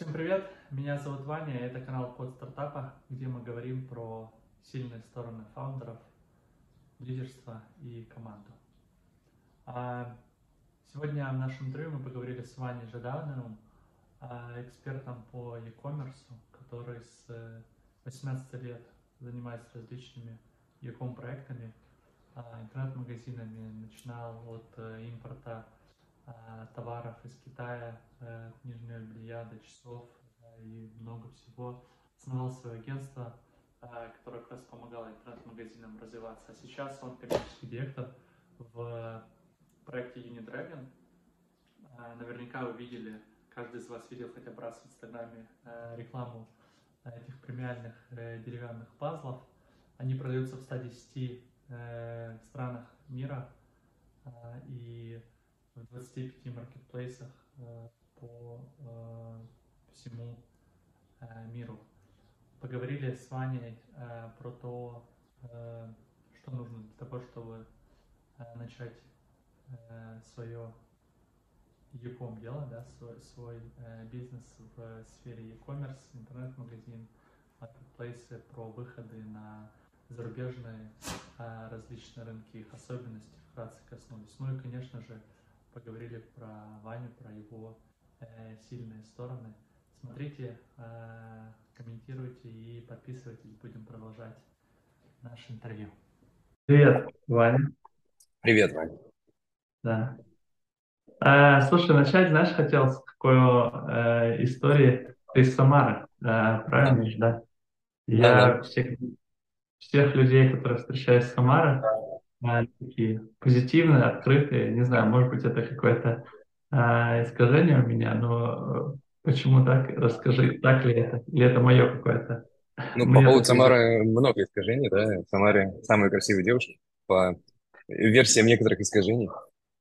Всем привет, меня зовут Ваня, это канал Код Стартапа, где мы говорим про сильные стороны фаундеров, лидерства и команду. А сегодня в нашем интервью мы поговорили с Ваней Жадановым, а, экспертом по e-commerce, который с 18 лет занимается различными e-com проектами, а, интернет-магазинами, начинал от э, импорта товаров из Китая, э, книжного белья до часов и много всего. Основал свое агентство, которое как раз помогало интернет-магазинам развиваться. А сейчас он коммерческий директор в проекте Unidragon. Наверняка вы видели, каждый из вас видел хотя бы раз в Инстаграме э, рекламу этих премиальных деревянных пазлов. Они продаются в 110 странах мира. И в 25 маркетплейсах э, по э, всему э, миру. Поговорили с Ваней про то, что нужно для того, чтобы начать свое e-com дело, да, свой, свой бизнес в сфере e-commerce, интернет-магазин, маркетплейсы, про выходы на зарубежные различные рынки, их особенности вкратце коснулись. Ну и, конечно же, поговорили про Ваню, про его э, сильные стороны. Смотрите, э, комментируйте и подписывайтесь. Будем продолжать наше интервью. Привет, Ваня. Привет, Ваня. Да. Э, слушай, начать, знаешь, хотел с какой э, истории. Ты из Самары, э, правильно же, да? Я да, да. Всех, всех людей, которые встречаюсь с Самары, такие позитивные, открытые. Не знаю, может быть, это какое-то а, искажение у меня, но э, почему так? Расскажи, так ли это? Или это мое какое-то? Ну, по поводу Самары много искажений, да. В Самаре самые красивые девушки по версиям некоторых искажений.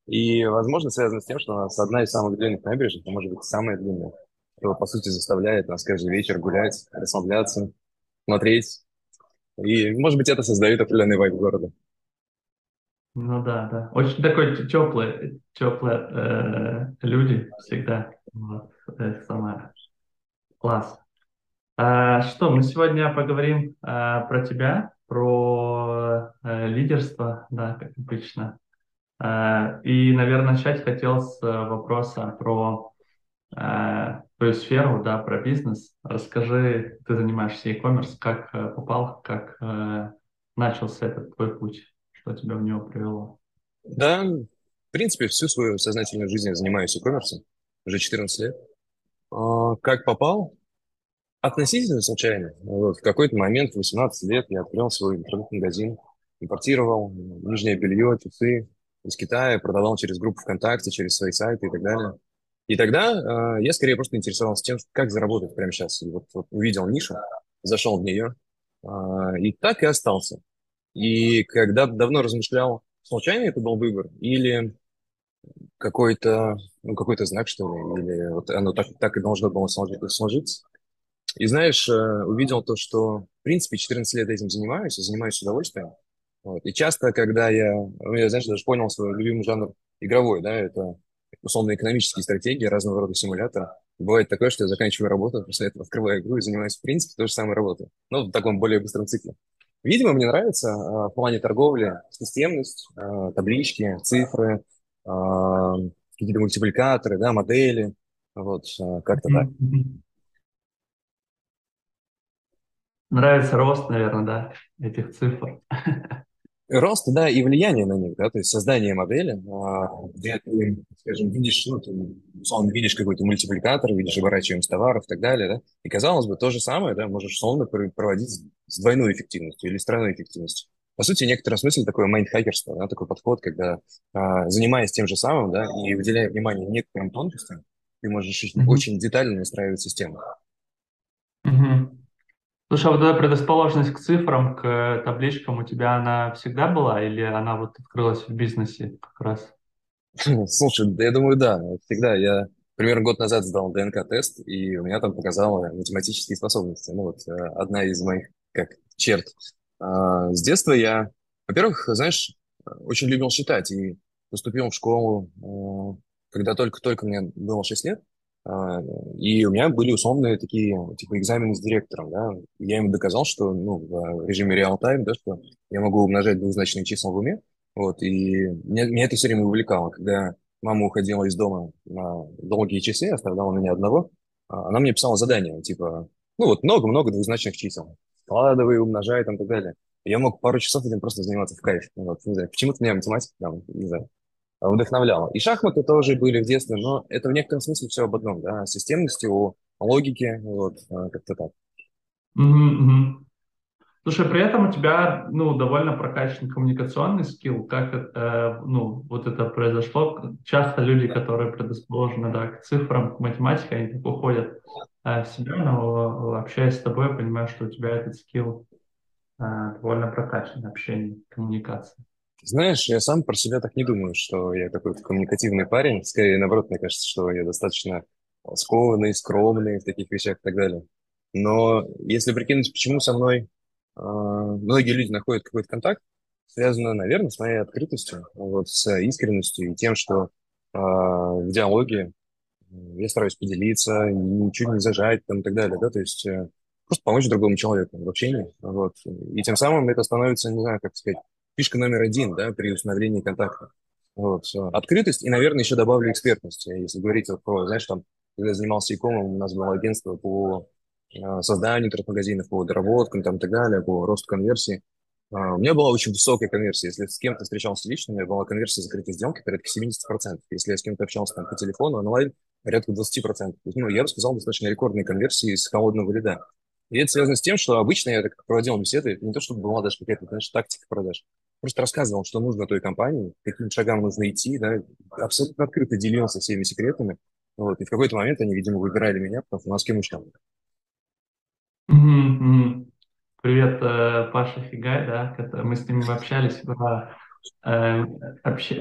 И, возможно, связано с тем, что у нас одна из самых длинных набережных, а может быть, самая длинная, что, по сути, заставляет нас каждый вечер гулять, расслабляться, смотреть. И, может быть, это создает определенный вайб города. Ну да, да. Очень такой теплые, теплые э, люди всегда. Вот, э, самое. Класс. А, что, мы сегодня поговорим а, про тебя, про а, лидерство, да, как обычно. А, и, наверное, начать хотел с вопроса про а, твою сферу, да, про бизнес. Расскажи, ты занимаешься e-commerce, как попал, как а, начался этот твой путь? Что тебя в него привело? Да, в принципе, всю свою сознательную жизнь я занимаюсь e-commerce, уже 14 лет. А, как попал? Относительно случайно. Вот, в какой-то момент, в 18 лет, я открыл свой интернет-магазин, импортировал нижнее белье, часы из Китая, продавал через группу ВКонтакте, через свои сайты и так далее. И тогда э, я скорее просто интересовался тем, как заработать прямо сейчас. И вот, вот увидел нишу, зашел в нее, э, и так и остался. И когда давно размышлял, случайно это был выбор или какой-то ну, какой-то знак, что ли, или вот оно так, так и должно было сложиться. И знаешь, э, увидел то, что, в принципе, 14 лет этим занимаюсь, и занимаюсь с удовольствием. Вот. И часто, когда я, ну, я, знаешь, даже понял свой любимый жанр игровой, да, это условно-экономические стратегии, разного рода симуляторы. Бывает такое, что я заканчиваю работу, после этого открываю игру и занимаюсь, в принципе, той же самой работой, но в таком более быстром цикле. Видимо, мне нравится а, в плане торговли системность, а, таблички, цифры, а, какие-то мультипликаторы, да, модели, вот, как-то так. Нравится рост, наверное, да, этих цифр. Рост, да, и влияние на них, да, то есть создание модели, где ты, скажем, видишь, ну, ты, условно, видишь какой-то мультипликатор, видишь оборачиваемость товаров и так далее, да, и, казалось бы, то же самое, да, можешь условно проводить с двойной эффективностью или с тройной эффективностью. По сути, в некотором смысле такое майндхакерство, да, такой подход, когда, а, занимаясь тем же самым, да, и уделяя внимание некоторым тонкостям, ты можешь mm-hmm. очень детально настраивать систему. Mm-hmm. Слушай, а вот эта предрасположенность к цифрам, к табличкам у тебя она всегда была или она вот открылась в бизнесе как раз? Слушай, я думаю, да. Всегда. Я примерно год назад сдал ДНК-тест, и у меня там показало математические способности. Ну вот э, одна из моих как черт. А, с детства я, во-первых, знаешь, очень любил считать и поступил в школу, э, когда только-только мне было 6 лет. А, И у меня были условные такие, типа, экзамены с директором, да. Я ему доказал, что, ну, в режиме реал-тайм, да, что я могу умножать двузначные числа в уме. Вот, и меня, меня это все время увлекало. Когда мама уходила из дома на долгие часы, оставляла меня одного, а, она мне писала задание, типа, ну, вот много-много двузначных чисел. Складывай, умножай, там, и так далее. Я мог пару часов этим просто заниматься в кайф. Вот, не знаю, почему-то меня математика, там, не знаю, вдохновляло. И шахматы тоже были в детстве, но это в некотором смысле все об одном, да, о системности, о логике, вот, а, как-то так. Мгм. Слушай, при этом у тебя, ну, довольно прокачан коммуникационный скилл. Как это, ну, вот это произошло? Часто люди, которые предрасположены, да, к цифрам, к математике, они так уходят э, в себя, но общаясь с тобой, я понимаю, что у тебя этот скилл э, довольно прокачан, общение, коммуникация. Знаешь, я сам про себя так не думаю, что я какой-то коммуникативный парень. Скорее, наоборот, мне кажется, что я достаточно скованный, скромный в таких вещах и так далее. Но если прикинуть, почему со мной а, многие люди находят какой-то контакт, связано, наверное, с моей открытостью, вот, с искренностью и тем, что а, в диалоге я стараюсь поделиться, ничего не зажать там, и так далее, да, то есть э, просто помочь другому человеку в общении, вот, и тем самым это становится, не знаю, как сказать, фишка номер один, да, при установлении контакта. Вот, э, открытость и, наверное, еще добавлю экспертность, если говорить вот про, знаешь, там, когда я занимался икомом, у нас было агентство по э, созданию интернет-магазинов, по доработкам там, и так далее, по росту конверсии. А, У меня была очень высокая конверсия. Если с кем-то встречался лично, у меня была конверсия закрытой сделки порядка 70%. Если я с кем-то общался там, по телефону, онлайн, порядка 20%. То есть, ну, я бы сказал, достаточно рекордные конверсии с холодного лида. И это связано с тем, что обычно я так проводил беседы, не то чтобы была даже какая-то, знаешь, тактика продаж. Просто рассказывал, что нужно той компании, каким шагам нужно идти, да, абсолютно открыто делился всеми секретами. Вот, и в какой-то момент они, видимо, выбирали меня, потому что у нас кем там. Мгм, мгм. Привет, э, Паша Фигай, да, мы с ним общались про, э,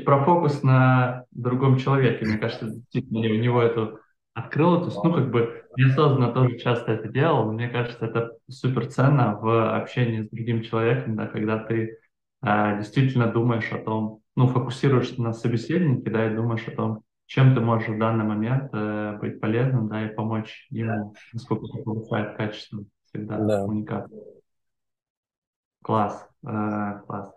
про фокус на другом человеке. Мне кажется, действительно, у него это открыло, то есть, ну, как бы неосознанно тоже часто это делал, мне кажется, это супер ценно в общении с другим человеком, да, когда ты действительно думаешь о том, ну, фокусируешься на собеседнике, да, и думаешь о том, чем ты можешь в данный момент э, быть полезным, да, и помочь ему, насколько это повышает качество всегда Да. коммуникации. Класс, э, класс.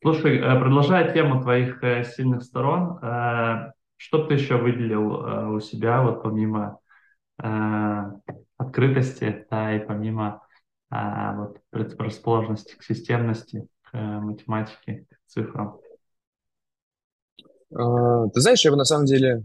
Слушай, э, продолжая тему твоих э, сильных сторон, э, что бы ты еще выделил э, у себя, вот помимо э, открытости, да, и помимо э, вот предрасположенности к системности, к э, математике, к цифрам? А, Ты знаешь, я бы на самом деле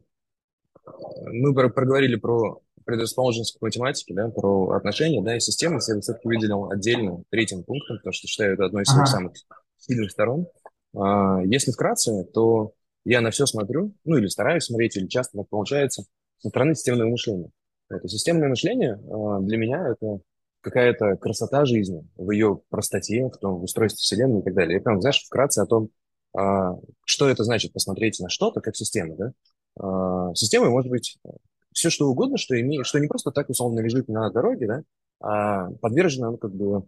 Мы про- проговорили про предрасположенность к математике, да, про отношения, да, и системы. Я бы все-таки выделил отдельно третьим пунктом, потому что считаю это одной из Ага, самых сильных сторон. А, Если вкратце, то я на все смотрю, ну или стараюсь смотреть, или часто так получается, со стороны системного мышления. Это системное мышление а, для меня это какая-то красота жизни в ее простоте, в том в устройстве Вселенной и так далее. Я прям, знаешь, вкратце о том, а, что это значит посмотреть на что-то как система, да? А, Системой может быть все что угодно, что, имеет, что не просто так условно лежит на дороге, да, а подвержено, ну, как бы,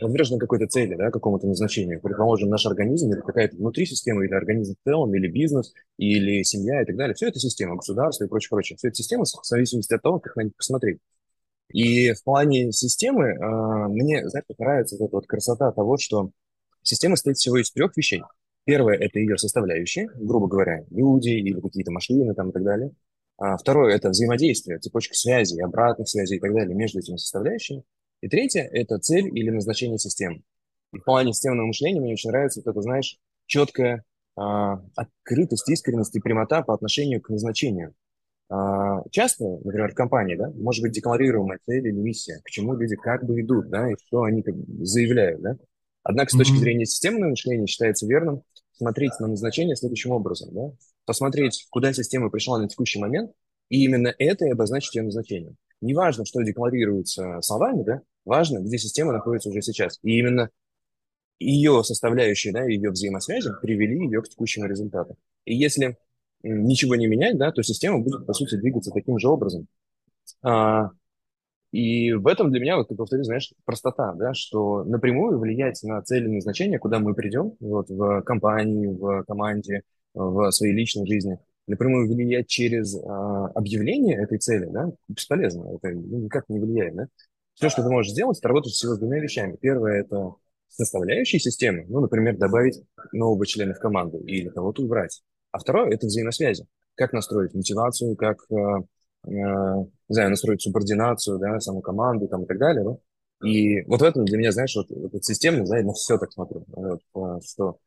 подвержено какой-то цели, да, какому-то назначению. Предположим, наш организм или какая-то внутри системы, или организм в целом, или бизнес, или семья и так далее. Все это система, государство и прочее, прочее. Все это система в зависимости от того, как на них посмотреть. И в плане системы а, мне, знаете, нравится вот эта вот красота того, что система состоит всего из трех вещей. Первое– это ее составляющие, грубо говоря, люди или какие-то машины там и так далее. А второе– это взаимодействие, цепочка связей, обратных связей и так далее между этими составляющими. И третье– это цель или назначение системы. И в плане системного мышления мне очень нравится вот это, знаешь, четкая а, открытость, искренность и прямота по отношению к назначению. А, Часто, например, в компании, да, может быть декларируемая цель или миссия, к чему люди как бы идут, да, и что они как бы заявляют, да. Однако с точки мгм, зрения системного мышления считается верным смотреть на назначение следующим образом, да. Посмотреть, куда система пришла на текущий момент, и именно это и обозначить ее назначение. Не важно, что декларируется словами, да, важно, где система находится уже сейчас. И именно ее составляющие, да, ее взаимосвязи привели ее к текущему результату. И если ничего не менять, да, то система будет, по сути, двигаться таким же образом. А, и в этом для меня, вот, ты повторю, знаешь, простота, да, что напрямую влиять на цели назначения, куда мы придем, вот, в компании, в команде, в своей личной жизни, напрямую влиять через а, объявление этой цели, да, бесполезно, это никак не влияет, да. Все, что ты можешь сделать, это работать всего с двумя вещами. Первое – это составляющие системы, ну, например, добавить нового члена в команду или кого-то убрать. А второе – это взаимосвязи. Как настроить мотивацию, как, э, э, не знаю, настроить субординацию, да, саму команду там, и так далее, да. И вот в этом для меня, знаешь, вот, вот системно, да, я на все так смотрю, вот, э, что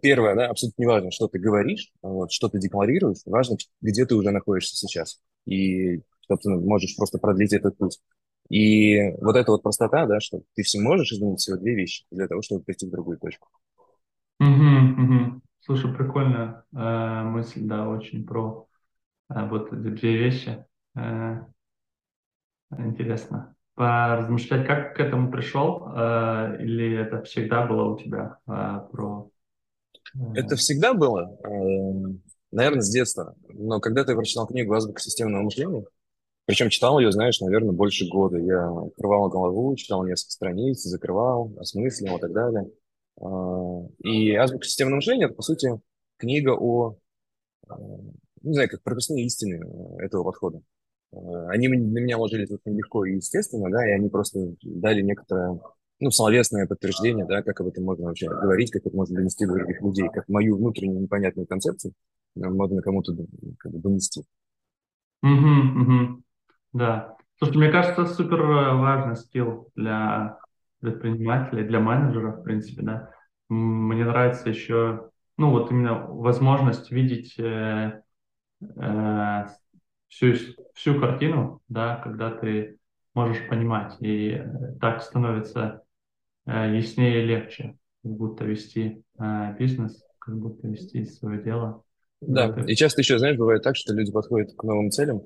первое, да, абсолютно не важно, что ты говоришь, вот, что ты декларируешь, важно, где ты уже находишься сейчас, и что ты можешь просто продлить этот путь. И вот эта вот простота, да, что ты все можешь изменить всего две вещи для того, чтобы прийти в другую точку. Угу, угу. Слушай, прикольная э, мысль, да, очень про э, вот эти две вещи. Э, интересно поразмышлять, как к этому пришел, э, или это всегда было у тебя э, про... Э... Это всегда было, э, наверное, с детства. Но когда ты прочитал книгу «Азбука системного мышления», причем читал ее, знаешь, наверное, больше года. Я открывал голову, читал несколько страниц, закрывал, осмысливал и так далее. А, и «Азбука системного мышления» — это, по сути, книга о, а, не знаю, как прописные истины э, этого подхода. Они на меня ложились очень легко и естественно, да, и они просто дали некоторое, ну, словесное подтверждение, да, как об этом можно вообще говорить, как это можно донести до других людей, как мою внутреннюю непонятную концепцию можно кому-то как бы, донести. Угу, угу. Да. Слушай, мне кажется, супер э, важный скилл для предпринимателей, для менеджера, в принципе, да. Мне нравится еще, ну, вот именно возможность видеть э, э, всю, всю картину, да, когда ты можешь понимать, и э, так становится э, яснее и легче, как будто вести э, бизнес, как будто вести свое дело. Да, и часто еще, знаешь, бывает так, что люди подходят к новым целям,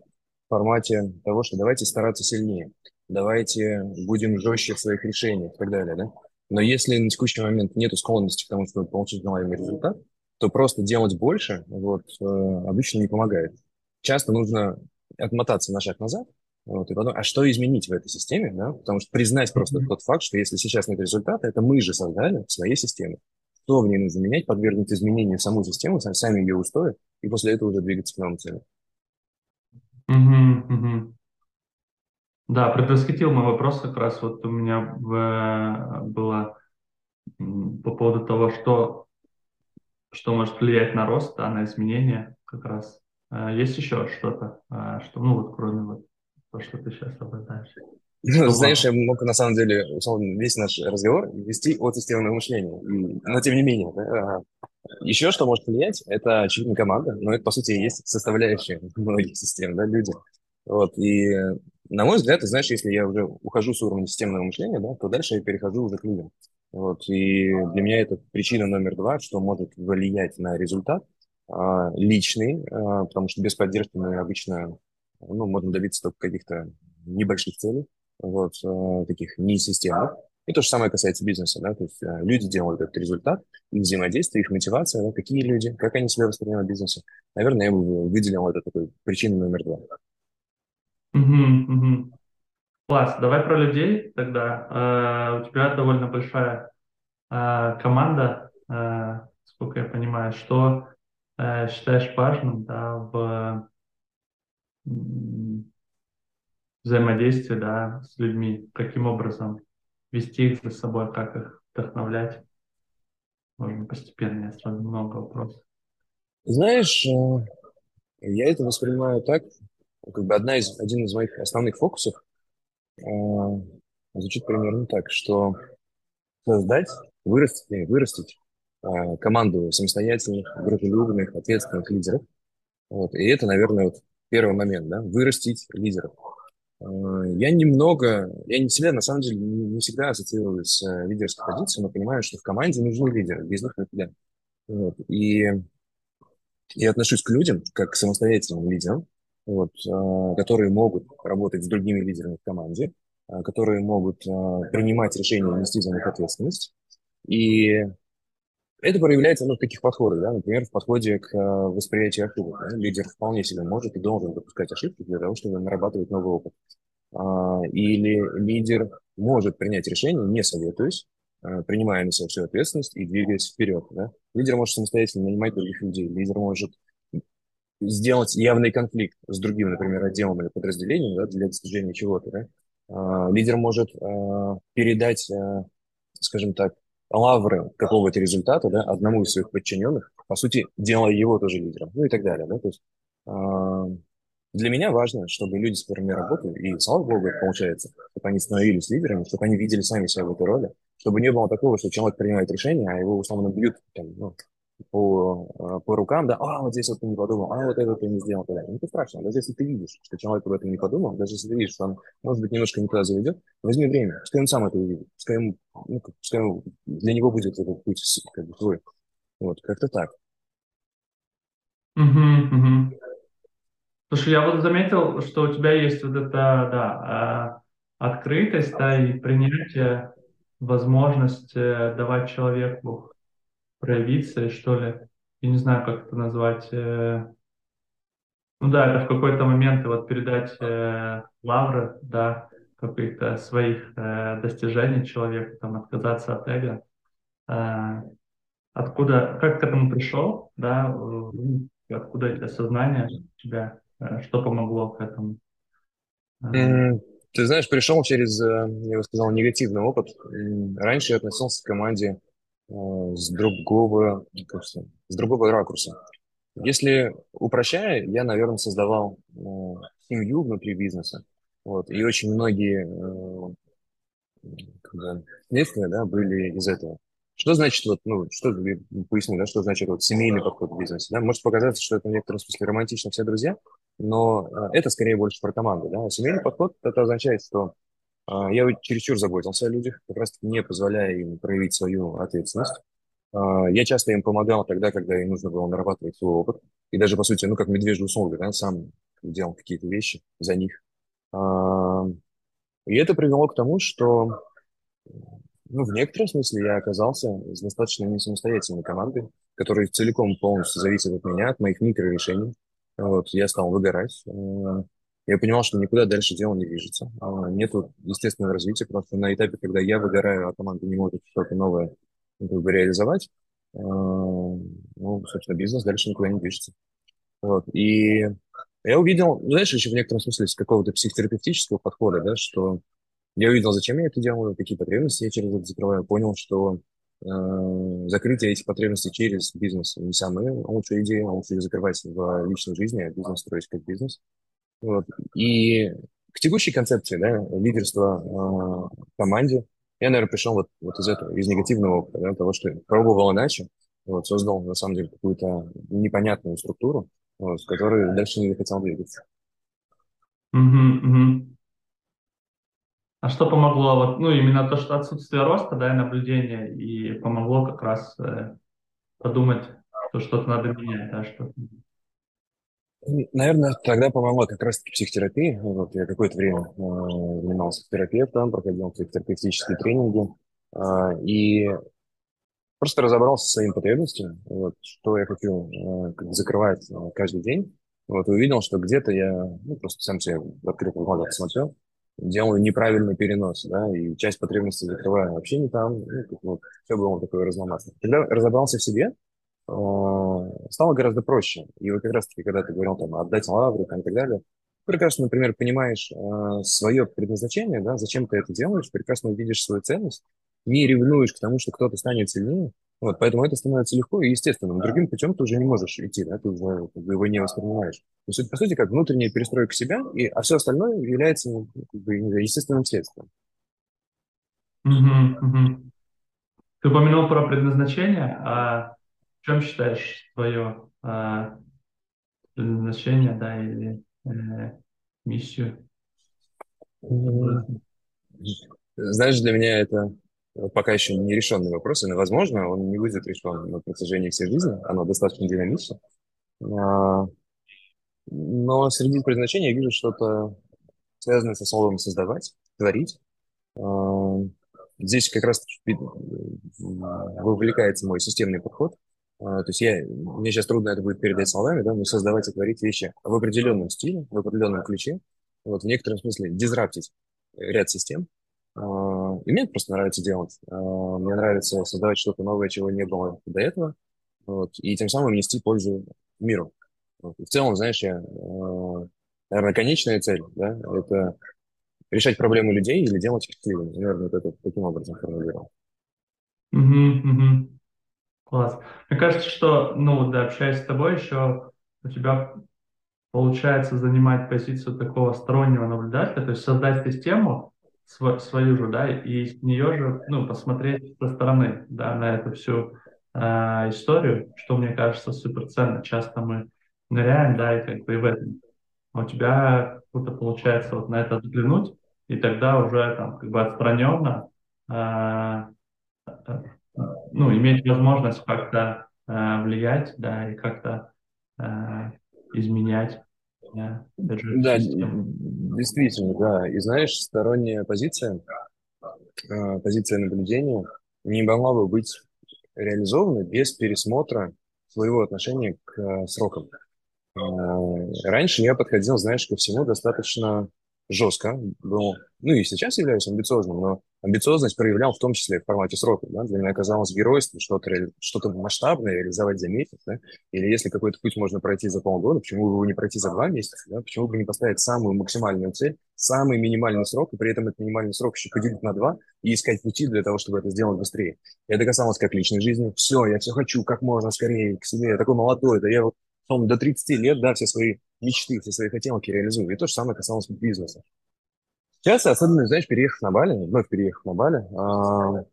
формате того, что давайте стараться сильнее, давайте будем жестче в своих решениях и так далее, да? Но если на текущий момент нет склонности к тому, чтобы получить желаемый результат, то просто делать больше вот, э, обычно не помогает. Часто нужно отмотаться на шаг назад, вот, и потом, а что изменить в этой системе, да? Потому что признать просто mm-hmm. тот факт, что если сейчас нет результата, это мы же создали своей системы. Что в ней нужно менять, подвергнуть изменению саму систему, сами ее устои, и после этого уже двигаться к новым целям. Угу, угу. Да, предвосхитил мой вопрос как раз вот у меня в, было по поводу того, что, что может влиять на рост, да, на изменения как раз. А, есть еще что-то, а, что, ну вот кроме вот то, что ты сейчас обладаешь? Ну, знаешь, я мог на самом деле весь наш разговор вести от системного мышления. Но тем не менее, да, еще что может влиять, это очевидно команда, но это, по сути, и есть составляющая многих систем, да, люди. Вот, и, на мой взгляд, ты знаешь, если я уже ухожу с уровня системного мышления, да, то дальше я перехожу уже к людям. Вот, и для меня это причина номер два, что может влиять на результат а, личный, а, потому что без поддержки мы обычно, ну, можем добиться только каких-то небольших целей, вот, а, таких не системных. И то же самое касается бизнеса, да, то есть э, люди делают этот результат, их взаимодействие, их мотивация, да, какие люди, как они себя воспринимают в бизнесе. Наверное, я бы выделил это такой причиной номер два. Угу, угу. Класс, давай про людей тогда. Uh, у тебя довольно большая uh, команда, uh, сколько я понимаю, что считаешь важным да, в взаимодействии да, с людьми, каким образом вести их за собой, как их вдохновлять. Можно постепенно, я сразу много вопросов. Знаешь, э, я это воспринимаю так, как бы одна из, один из моих основных фокусов э, звучит примерно так, что создать, вырастить, вырастить э, команду самостоятельных, дружелюбных, ответственных лидеров. Вот. И это, наверное, вот первый момент, да, вырастить лидеров. Э, я немного, я не себя, на самом деле, не всегда ассоциирую с э, лидерской позицией, но понимаю, что в команде нужны лидеры, без них никуда. Вот. И я отношусь к людям как к самостоятельным лидерам, вот, э, которые могут работать с другими лидерами в команде, которые могут принимать решения нести за них ответственность. И это проявляется ну, в таких подходах, да, например, в подходе к восприятию ошибок. Да? Лидер вполне себе может и должен допускать ошибки для того, чтобы нарабатывать новый опыт. А, или лидер может принять решение, не советуясь, а, принимая на себя всю ответственность и двигаясь вперед. Да? Лидер может самостоятельно нанимать других людей, лидер может сделать явный конфликт с другим, например, отделом или подразделением да, для достижения чего-то. Да? А, лидер может а, передать, а, скажем так, лавры какого-то результата да, одному из своих подчиненных, по сути, делая его тоже лидером, ну и так далее. Да? То есть, а, для меня важно, чтобы люди, с которыми я работаю, и слава богу, получается, чтобы они становились лидерами, чтобы они видели сами себя в этой роли, чтобы не было такого, что человек принимает решение, а его условно бьют там, ну, по, э, по рукам, да, а, вот здесь вот ты не подумал, а, вот это ты не сделал, тогда. Ничего страшного, даже если ты видишь, что человек об этом не подумал, даже если ты видишь, что он, может быть, немножко не туда заведет, возьми время, пускай он сам это увидит, пускай, ему, ну, пускай для него будет этот путь как бы твой. Вот, как-то так. Угу, угу. Слушай, я вот заметил, что у тебя есть вот эта, да, а, открытость, да, и принятие, возможность э, давать человеку проявиться, что ли. Я не знаю, как это назвать. Э, ну да, это в какой-то момент вот передать э, лавры, да, каких-то своих э, достижений человеку, там, отказаться от эго. Э, откуда, как к этому пришел, да, откуда это сознание у тебя, э, что помогло к этому? Э, ты знаешь, пришел через, э, я бы сказал, негативный опыт. Раньше я относился к команде Э, с другого, с другого ракурса. Если упрощая, я, наверное, создавал э, семью внутри бизнеса. Вот, и очень многие э, следствия да, были из этого. Что значит, вот, ну, что, поясню, да, что значит вот семейный подход в бизнесе, да? Может показаться, что это в некотором смысле романтично все друзья, но э, это скорее больше про команду, да. Семейный подход, это означает, что я чересчур заботился о людях, как раз не позволяя им проявить свою ответственность. А, я часто им помогал тогда, когда им нужно было нарабатывать свой опыт. И даже, по сути, ну, как медвежий услуга, да, сам делал какие-то вещи за них. А, и это привело к тому, что ну, в некотором смысле я оказался с достаточно не самостоятельной командой, которая целиком полностью зависит от меня, от моих микрорешений. Вот, я стал выгорать я понимал, что никуда дальше дело не движется. А, нету естественного развития, потому что на этапе, когда я выгораю, а команда не может что-то новое ну, как бы, реализовать, а, ну, собственно, бизнес дальше никуда не движется. Вот. И я увидел, ну, знаешь, еще в некотором смысле с какого-то психотерапевтического подхода, да, что я увидел, зачем я это делаю, какие потребности я через это закрываю, понял, что э, закрытие этих потребностей через бизнес не самая лучшая идея, лучше их закрывать в личной жизни, а бизнес строить как бизнес. Вот. И к текущей концепции да, лидерства э, команде я, наверное, пришел вот, вот из этого, из негативного опыта, да, того, что пробовал иначе, вот, создал, на самом деле, какую-то непонятную структуру, вот, с которой дальше не хотел двигаться. Угу, угу. А что помогло? Вот, ну, именно то, что отсутствие роста, да, и наблюдения, и помогло как раз э, подумать, что что-то надо менять, да, что Наверное, тогда помогла как раз-таки психотерапия. Вот я какое-то время э, занимался терапевтом, проходил психотерапевтические тренинги. Э, и просто разобрался со своими потребностями, вот, что я хочу э, закрывать э, каждый день. Вот, и увидел, что где-то я ну, просто сам себе в открытых глазах смотрел, делаю неправильный перенос, да, и часть потребностей закрываю вообще не там. Ну, вот, все было такое разломаться. Когда разобрался в себе, стало гораздо проще. И вот как раз-таки, когда ты говорил там отдать лавры там, и так далее, прекрасно, например, понимаешь э, свое предназначение, да, зачем ты это делаешь, прекрасно видишь свою ценность, не ревнуешь к тому, что кто-то станет сильнее, вот, поэтому это становится легко и естественным. Другим путем ты уже не можешь идти, да, ты уже как бы, его не воспринимаешь. То есть, по сути, как внутренняя перестройка себя, и, а все остальное является ну, как бы, естественным следствием. Угу, угу. Ты упомянул про предназначение, а в чем считаешь свое э, предназначение, да, или э, миссию? Знаешь, для меня это пока еще не решенный вопрос, и, возможно, он не будет решен на протяжении всей жизни, оно достаточно динамично. А, но среди предназначений я вижу что-то связанное со словом «создавать», «творить». А, здесь как раз вовлекается мой системный подход – а, то есть я, мне сейчас трудно это будет передать словами, да, но создавать и творить вещи в определенном стиле, в определенном ключе, вот, в некотором смысле дизраптить ряд систем. А, и мне это просто нравится делать. А, мне нравится создавать что-то новое, чего не было до этого, вот, и тем самым нести пользу миру. В целом, знаешь, я, наверное, конечная цель, да, это решать проблемы людей или делать их счастливыми. Наверное, вот это таким образом формулировал. Угу, угу. Класс. Мне кажется, что, ну, да, общаясь с тобой, еще у тебя получается занимать позицию такого стороннего наблюдателя, то есть создать систему св- свою же, да, и с нее же, ну, посмотреть со стороны, да, на эту всю э, историю, что мне кажется супер ценно. Часто мы ныряем, да, и как бы и в этом. А у тебя круто получается вот на это взглянуть, и тогда уже там как бы отстраненно э, э, ну, иметь возможность как-то э, влиять, да, и как-то э, изменять Да, систему. действительно, да. И знаешь, сторонняя позиция, э, позиция наблюдения не могла бы быть реализована без пересмотра своего отношения к э, срокам. Э, Раньше я подходил, знаешь, ко всему достаточно жестко. Был, ну и сейчас являюсь амбициозным, но амбициозность проявлял в том числе в формате сроков. Да? Для меня казалось геройством что-то, что-то масштабное реализовать за месяц. Да? Или если какой-то путь можно пройти за полгода, почему бы его не пройти за два месяца? Да? Почему бы не поставить самую максимальную цель, самый минимальный срок, и при этом этот минимальный срок еще поделить на два и искать пути для того, чтобы это сделать быстрее. И это касалось как личной жизни. Все, я все хочу как можно скорее к себе. Я такой молодой, да я вот до 30 лет, да, все свои мечты, все свои хотелки реализую. И то же самое касалось бизнеса. Сейчас, особенно, знаешь, переехав на Бали, вновь переехав на Бали, а,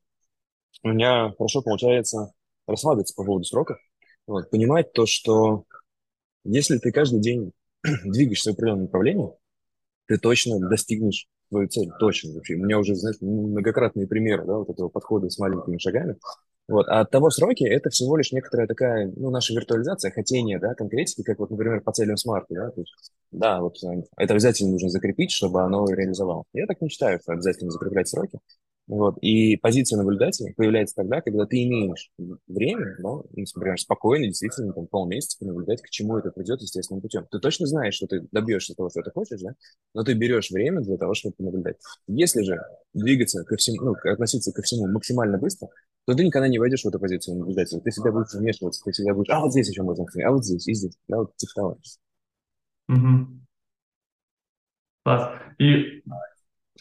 у меня хорошо получается расслабиться по поводу сроков. Вот, понимать то, что если ты каждый день двигаешься в определенном направлении, ты точно достигнешь свою цель, точно вообще. У меня уже, знаешь, многократные примеры, да, вот этого подхода с маленькими шагами. Вот. А от того сроки это всего лишь некоторая такая, ну, наша виртуализация, хотение, да, конкретики, как вот, например, по целям смарта, да, то есть, да, вот э, это обязательно нужно закрепить, чтобы оно реализовалось. Я так не считаю, что обязательно закреплять сроки. Вот. И позиция наблюдателя появляется тогда, когда ты имеешь время, ну, например, спокойно, действительно, там, полмесяца понаблюдать, к чему это придет естественным путем. Ты точно знаешь, что ты добьешься того, что ты хочешь, да? Но ты берешь время для того, чтобы понаблюдать. Если же двигаться ко всему, ну, относиться ко всему максимально быстро, то ты никогда не войдешь в эту позицию наблюдателя. Ты всегда будешь вмешиваться, ты всегда будешь, а вот здесь еще можно, а вот здесь, и здесь, да, вот типа того. Мгм. Класс. И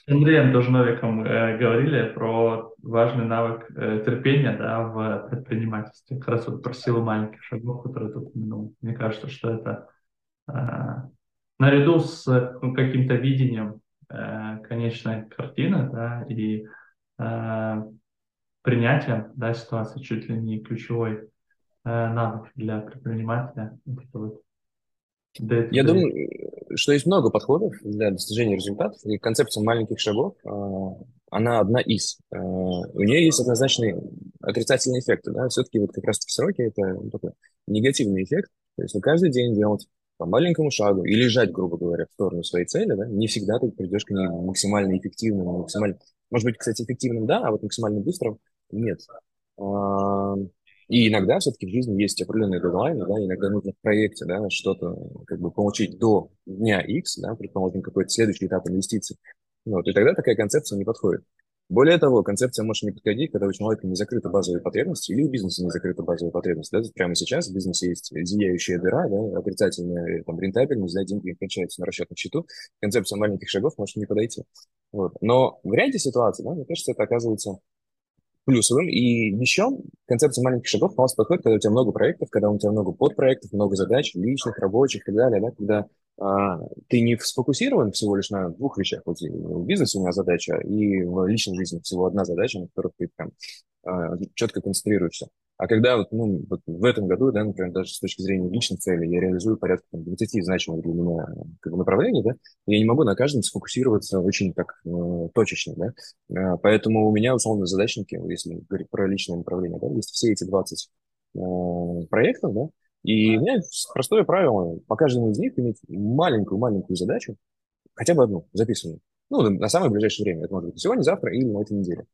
с Андреем тоже э, говорили про важный навык э, терпения, да, в предпринимательстве. Как раз вот про силу маленьких шагов, которые ты упомянул. Мне кажется, что это э, наряду с ну, каким-то видением э, конечной картины, да, и э, принятием, да, ситуации чуть ли не ключевой э, навык для предпринимателя. Вот это Я думаю, что есть много подходов для достижения результатов, и концепция маленьких шагов, а, она одна из. А, У нее есть однозначные отрицательные эффекты, да, все-таки вот как раз-таки сроки– это ну, такой негативный эффект, то есть не каждый день делать по маленькому шагу и лежать, грубо говоря, в сторону своей цели, да, не всегда ты придешь к ней максимально эффективным, максимально, может быть, кстати, эффективным, да, а вот максимально быстрым нет. И иногда все-таки в жизни есть определенные дедлайны, да, иногда нужно в проекте, да, что-то как бы получить до дня X, да, предположим, какой-то следующий этап инвестиций. Вот, и тогда такая концепция не подходит. Более того, концепция может не подходить, когда у человека не закрыты базовые потребности или у бизнеса не закрыты базовые потребности. Да? Прямо сейчас в бизнесе есть зияющая дыра, да, отрицательная там, рентабельность, да, деньги кончаются на расчетном счету. Концепция маленьких шагов может не подойти. Вот. Но в ряде ситуаций, да, мне кажется, это оказывается плюсовым. И еще концепция маленьких шагов у нас подходит, когда у тебя много проектов, когда у тебя много подпроектов, много задач, личных, рабочих и так далее, да, когда а, ты не сфокусирован всего лишь на двух вещах. Вот и в бизнесе у меня задача, и в личной жизни всего одна задача, на которой ты прям а, четко концентрируешься. А когда вот, ну, вот в этом году, да, например, даже с точки зрения личных целей, я реализую порядка там, 20 значимых для меня как бы, направлений, да, я не могу на каждом сфокусироваться очень так э, точечно, да, а, Поэтому у меня условно задачники, если говорить про личное направление, да, есть все эти 20 э, проектов, да, и у меня простое правило, по каждому из них иметь маленькую-маленькую задачу, хотя бы одну, записанную. Ну, на самое ближайшее время. Это может быть сегодня, завтра или на этой неделе.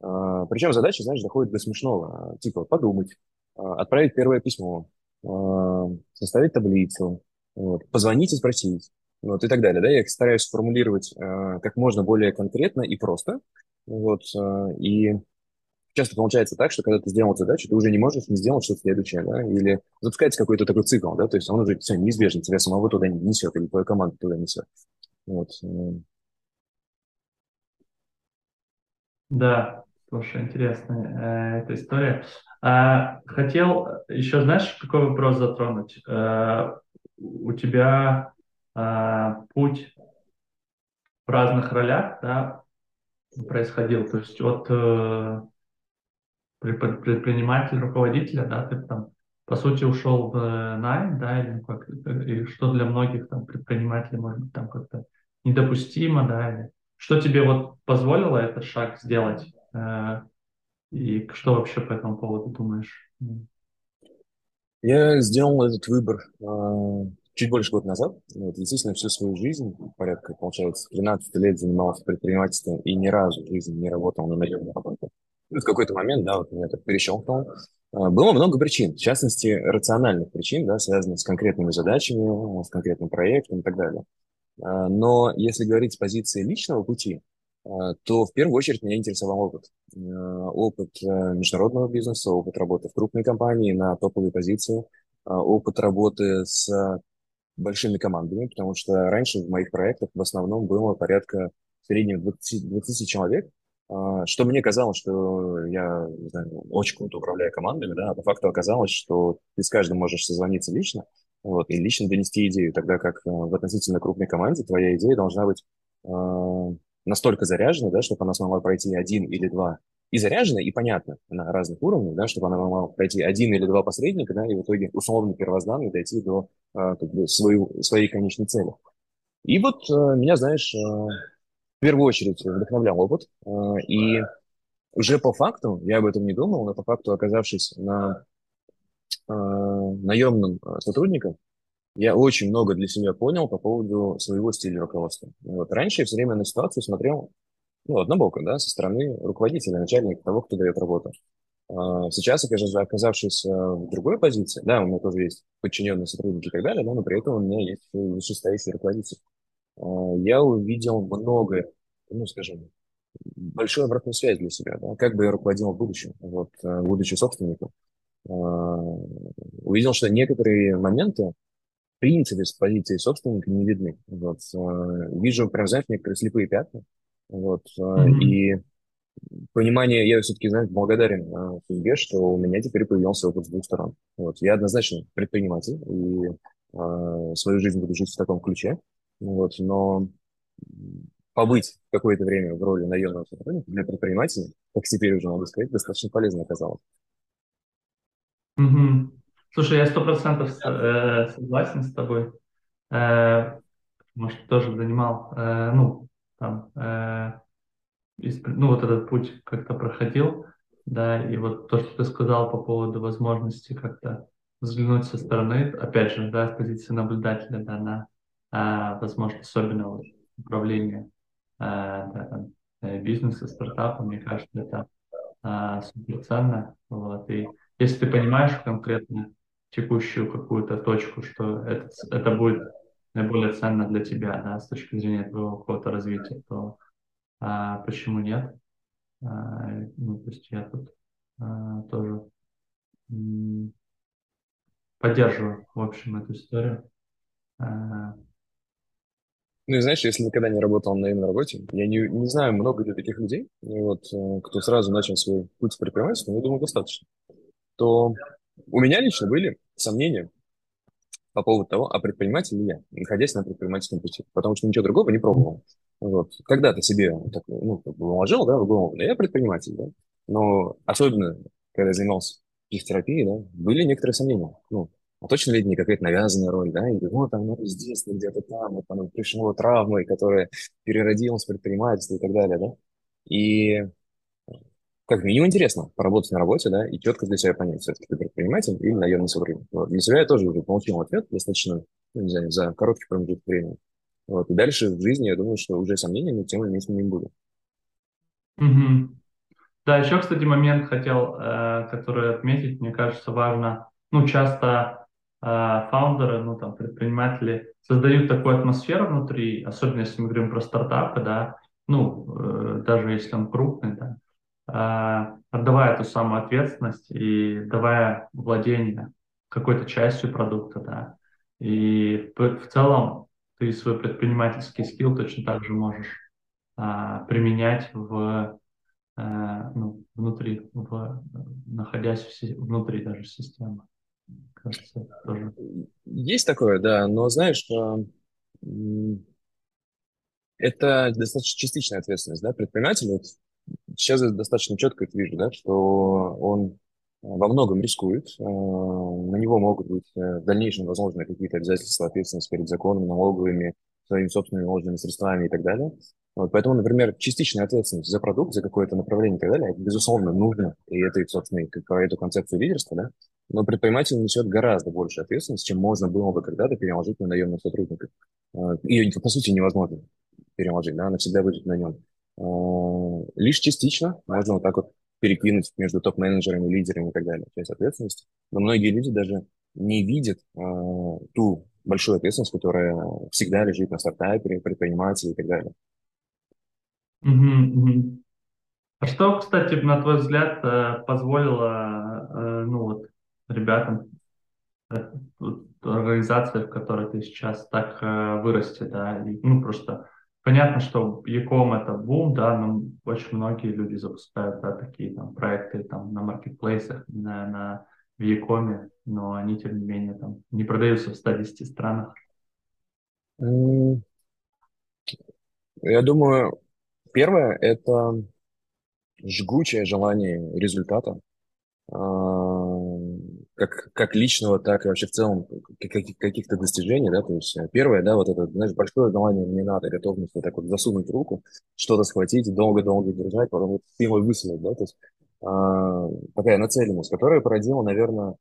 А, Причем задача, знаешь, доходит до смешного. Типа подумать, а, отправить первое письмо, а, составить таблицу, вот, позвонить и спросить, вот, и так далее. Да? Я стараюсь сформулировать как можно более конкретно и просто. Вот, и часто получается так, что когда ты сделал задачу, ты уже не можешь не сделать что-то следующее, да, или запускается какой-то такой цикл, да, то есть он уже все неизбежно тебя самого туда несет, или твою команду туда несет. Вот. Да, слушай, интересная э, эта история. А, хотел еще, знаешь, какой вопрос затронуть? А, у тебя а, путь в разных ролях, да, происходил, то есть от э, предпринимателя, руководителя, да, ты там, по сути, ушел в найм, да, или как, и что для многих там предпринимателей, может быть, там как-то недопустимо, да, или что тебе вот позволило этот шаг сделать, э, и что вообще по этому поводу думаешь? Я сделал этот выбор э, чуть больше года назад. Вот, естественно, всю свою жизнь, порядка, получается, 13 лет занимался предпринимательством и ни разу в жизни не работал на наемной работе. В какой-то момент, да, вот меня так перещелкнул. А, было много причин, в частности, рациональных причин, да, связанных с конкретными задачами, с конкретным проектом и так далее. Но если говорить с позиции личного пути, то в первую очередь меня интересовал опыт. Опыт э, международного бизнеса, опыт работы в крупной компании на топовой позиции, опыт работы с большими командами, потому что раньше в моих проектах в основном было порядка в среднем 20, 20 человек, а, что мне казалось, что я не знаю, очень круто управляю командами, да, а по факту оказалось, что ты с каждым можешь созвониться лично, вот, и лично донести идею, тогда как э, в относительно крупной команде твоя идея должна быть э, настолько заряжена, да, чтобы она смогла пройти один или два и заряжена, и понятно на разных уровнях, да, чтобы она могла пройти один или два посредника, да, и в итоге условно первозданно дойти до э, как бы, свою, своей конечной цели. И вот э, меня, знаешь, э, в первую очередь вдохновлял опыт, э, и уже по факту, я об этом не думал, но по факту, оказавшись на наемным сотрудником, я очень много для себя понял по поводу своего стиля руководства. Вот. Раньше я все время на ситуацию смотрел ну, однобоко, да, со стороны руководителя, начальника, того, кто дает работу. А, сейчас, оказавшись э, в другой позиции, да, у меня тоже есть подчиненные сотрудники и так далее, но при этом у меня есть вышестоящий руководитель. А, я увидел много, ну, скажем, большую обратную связь для себя, да, как бы я руководил в будущем, вот, будучи собственником. А, увидел, что некоторые моменты, принципе, с позиции собственника не видны. Вот, вижу, прям, знаешь, некоторые слепые пятна, вот. Mm-hmm. И понимание, я все-таки, знаешь, благодарен э, судьбе, что у меня теперь появился опыт с двух сторон. Вот. Я однозначно предприниматель, и э, свою жизнь буду жить в таком ключе. Вот. Но побыть какое-то время в роли наемного сотрудника для предпринимателя, как теперь уже могу сказать, достаточно полезно оказалось. Угу. Слушай, я сто процентов э, согласен с тобой. Э, может, тоже занимал, э, ну, там, ну, вот этот путь как-то проходил, да, и вот то, что ты сказал по поводу возможности как-то взглянуть со стороны, опять же, да, с позиции наблюдателя, да, на, а, возможно, особенного управления а, да, там, бизнеса, стартапа, мне кажется, это а, супер ценно, вот, и если ты понимаешь конкретно текущую какую-то точку, что это, это будет наиболее ценно для тебя, да, с точки зрения твоего какого-то развития, то а, почему нет? А, ну, то есть я тут а, тоже поддерживаю, в общем, эту историю. А, ну и знаешь, если никогда не работал на наемной работе, я не, не знаю, много ли таких людей, вот, э, кто сразу начал свой путь в предпринимательстве, но я думаю, достаточно, то у меня лично были сомнения по поводу того, а предприниматель ли я, находясь на предпринимательском пути, потому что ничего другого не пробовал. Вот. Когда-то себе так, ну, как бы уложил, да, в голову, да, я предприниматель, да, но особенно, когда я занимался психотерапией, да, были некоторые сомнения, ну, а точно ли это не какая-то навязанная роль, да, или вот оно из детства где-то там, вот оно пришло травмой, которая переродилась в предпринимательство и так далее, да, и как минимум интересно поработать на работе, да, и четко для себя понять, все-таки ты предприниматель или наемный сотрудник. Вот. Для себя я тоже уже получил ответ достаточно, ну, не знаю, за короткий промежуток времени. Вот. И дальше в жизни, я думаю, что уже сомнений на тему иметь не буду. Угу. Да, еще, кстати, момент хотел, э, который отметить, мне кажется, важно. Ну, часто э, фаундеры, ну, там, предприниматели создают такую атмосферу внутри, особенно если мы говорим про стартапы, да, ну, э, даже если он крупный, да, отдавая эту самую ответственность и давая владение какой-то частью продукта, да. И в, целом ты свой предпринимательский скилл точно так же можешь а, применять в а, ну, внутри, в, находясь в, внутри даже системы. Кажется, тоже. Есть такое, да, но знаешь, это достаточно частичная ответственность, да, предприниматель, вот сейчас я достаточно четко это вижу, да, что он во многом рискует, на него могут быть э, в дальнейшем возможны какие-то обязательства, ответственность перед законом, налоговыми, своими собственными налоговыми средствами и так далее. Вот, поэтому, например, частичная ответственность за продукт, за какое-то направление и так далее, это, безусловно, нужно, и это, собственно, про эту концепцию лидерства, да, но предприниматель несет гораздо больше ответственности, чем можно было бы когда-то переложить на наемных сотрудников. Ее, по сути, невозможно переложить, да, она всегда будет на нем. А, лишь частично можно вот так вот перекинуть между топ-менеджерами, лидерами и так далее, часть ответственности. Но многие люди даже не видят э, ту большую ответственность, которая всегда лежит на стартапере, предпринимателе и так далее. Mm-hmm. А что, кстати, на твой взгляд, э, позволило э, ну, вот, ребятам, организации, в которой ты сейчас так вырасти, да, и, ну, просто Понятно, что Яком это бум, да, но очень многие люди запускают да, такие там проекты там на маркетплейсах, на, на в Якоме, но они, тем не менее, там не продаются в 110 странах. Я думаю, первое — это жгучее желание результата. Как, как личного, так и вообще в целом каких, каких-то достижений, да, то есть э, первое, да, вот это, знаешь, большое желание не надо, готовность вот так вот засунуть руку, что-то схватить, долго-долго держать, потом вот силой высунуть, да, то есть а, такая нацеленность, которая породила, наверное,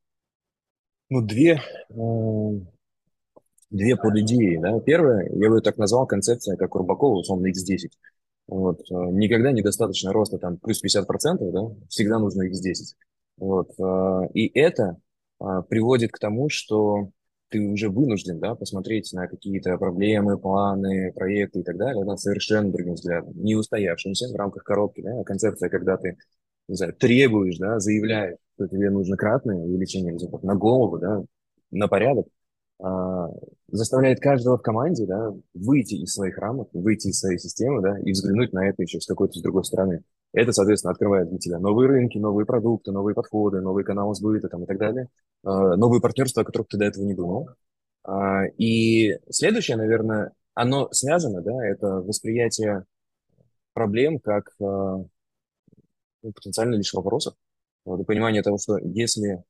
ну, две, а, две подидеи, да. Первое, я бы так назвал, концепция, как у Рыбакова, условно, X10. Вот. Э, никогда недостаточно роста там плюс 50%, да, всегда нужно X10. Вот. Э, и это приводит к тому, что ты уже вынужден да, посмотреть на какие-то проблемы, планы, проекты и так далее, да, совершенно другим взглядом, не устоявшимся в рамках коробки. Да, а концепция, когда ты не знаю, требуешь, да, заявляешь, что тебе нужно кратное увеличение результатов на голову, да, на порядок, а, заставляет каждого в команде да, выйти из своих рамок, выйти из своей системы да, и взглянуть на это еще с какой-то с другой стороны. Это, соответственно, открывает для тебя новые рынки, новые продукты, новые подходы, новые каналы сбыта там, и так далее, а, новые партнерства, о которых ты до этого не думал. А, и следующее, наверное, оно связано, да, это восприятие проблем как а, ну, потенциально лишь вопросов. Вот, и понимание того, что если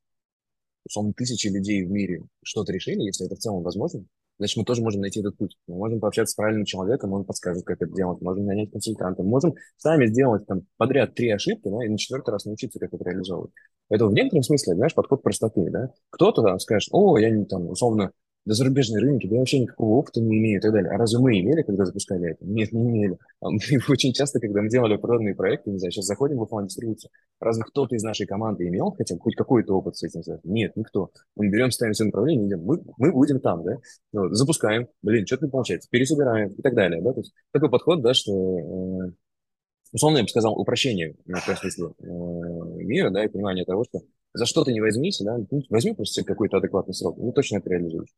условно, тысячи людей в мире что-то решили, если это в целом возможно, значит, мы тоже можем найти этот путь. Мы можем пообщаться с правильным человеком, он подскажет, как это делать, можем нанять консультанта, можем сами сделать там подряд три ошибки, да, и на четвертый раз научиться, как это реализовывать. Поэтому в некотором смысле, знаешь, подход простоты, да. Кто-то там скажет, о, я не там, условно, да зарубежные рынки, да вообще никакого опыта не имею и так далее. А разве мы имели, когда запускали это? Нет, не имели. А мы очень часто, когда мы делали проданные проекты, не знаю, сейчас заходим в офлайн дистрибуцию, разве кто-то из нашей команды имел хотя бы хоть какой-то опыт с этим? Нет, никто. Мы берем, ставим все направление, идем, мы, мы будем там, да, ну, запускаем, блин, что-то не получается, пересобираем и так далее, да, то есть такой подход, да, что э, условно, я бы сказал, упрощение в том смысле э, мира, да, и понимание того, что за что ты не возьмись, да, ну, возьми просто какой-то адекватный срок, ну, точно это реализуешь.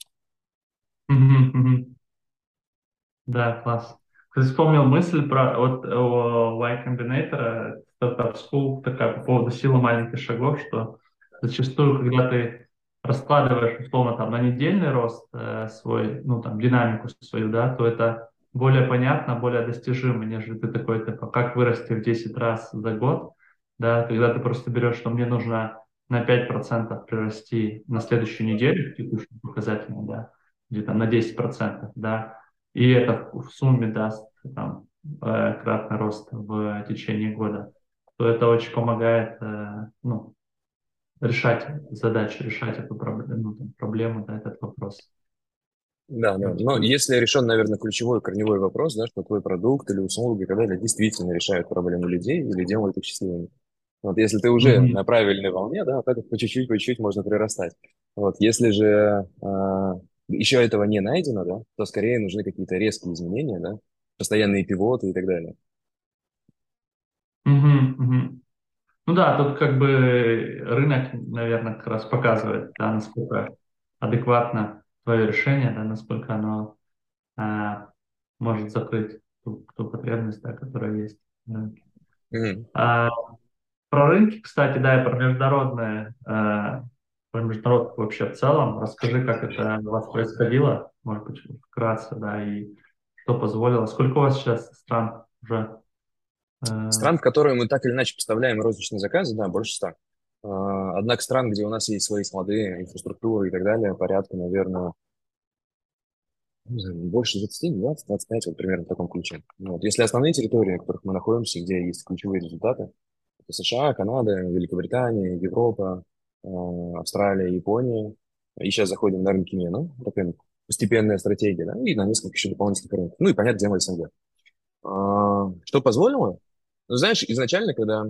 Да, класс. Ты вспомнил мысль про вот о Y Combinator, Startup School, такая по поводу силы маленьких шагов, что зачастую, когда ты раскладываешь, условно, там, на недельный рост э, свой, ну, там, динамику свою, да, то это более понятно, более достижимо, нежели ты такой, типа, как вырасти в 10 раз за год, да, когда ты просто берешь, что мне нужно на 5% прирасти на следующую неделю, текущим показателем, да, где-то на 10%, да, и это в сумме даст там, э, кратный рост в течение года, то это очень помогает э, ну, решать задачу, решать эту проблему, ну, проблему, да, этот вопрос. Да, да. Но если решен, наверное, ключевой корневой вопрос, да, что твой продукт или услуга, когда действительно решают проблемы людей или делают их счастливыми. Вот если ты уже mm-hmm. на правильной волне, да, так по чуть-чуть, по чуть-чуть можно прирастать. Вот если же э, еще этого не найдено, да, то скорее нужны какие-то резкие изменения, да, постоянные пивоты и так далее. Угу, угу. Ну да, тут как бы рынок, наверное, как раз показывает, да, насколько адекватно твое решение, да, насколько оно а, может закрыть ту, ту потребность, да, которая есть на рынке. Мгм. А, про рынки, кстати, да, и про международные, а, про международку вообще в целом. Расскажи, как это у вас происходило, может быть, вкратце, да, и что позволило. Сколько у вас сейчас стран уже? э, Стран, в которые мы так или иначе поставляем розничные заказы, да, больше ста. А, Однако стран, где у нас есть свои склады, инфраструктура и так далее, порядка, наверное, больше 20, 20, 25, вот примерно в таком ключе. Вот. Если основные территории, на которых мы находимся, где есть ключевые результаты, это США, Канада, Великобритания, Европа, э, Австралия, Япония. И сейчас заходим на рынки МЕНА, такая постепенная стратегия, да, и на несколько еще дополнительных рынков. Ну и, понятно, тема СНГ. А, Что позволило? Ну, знаешь, изначально, когда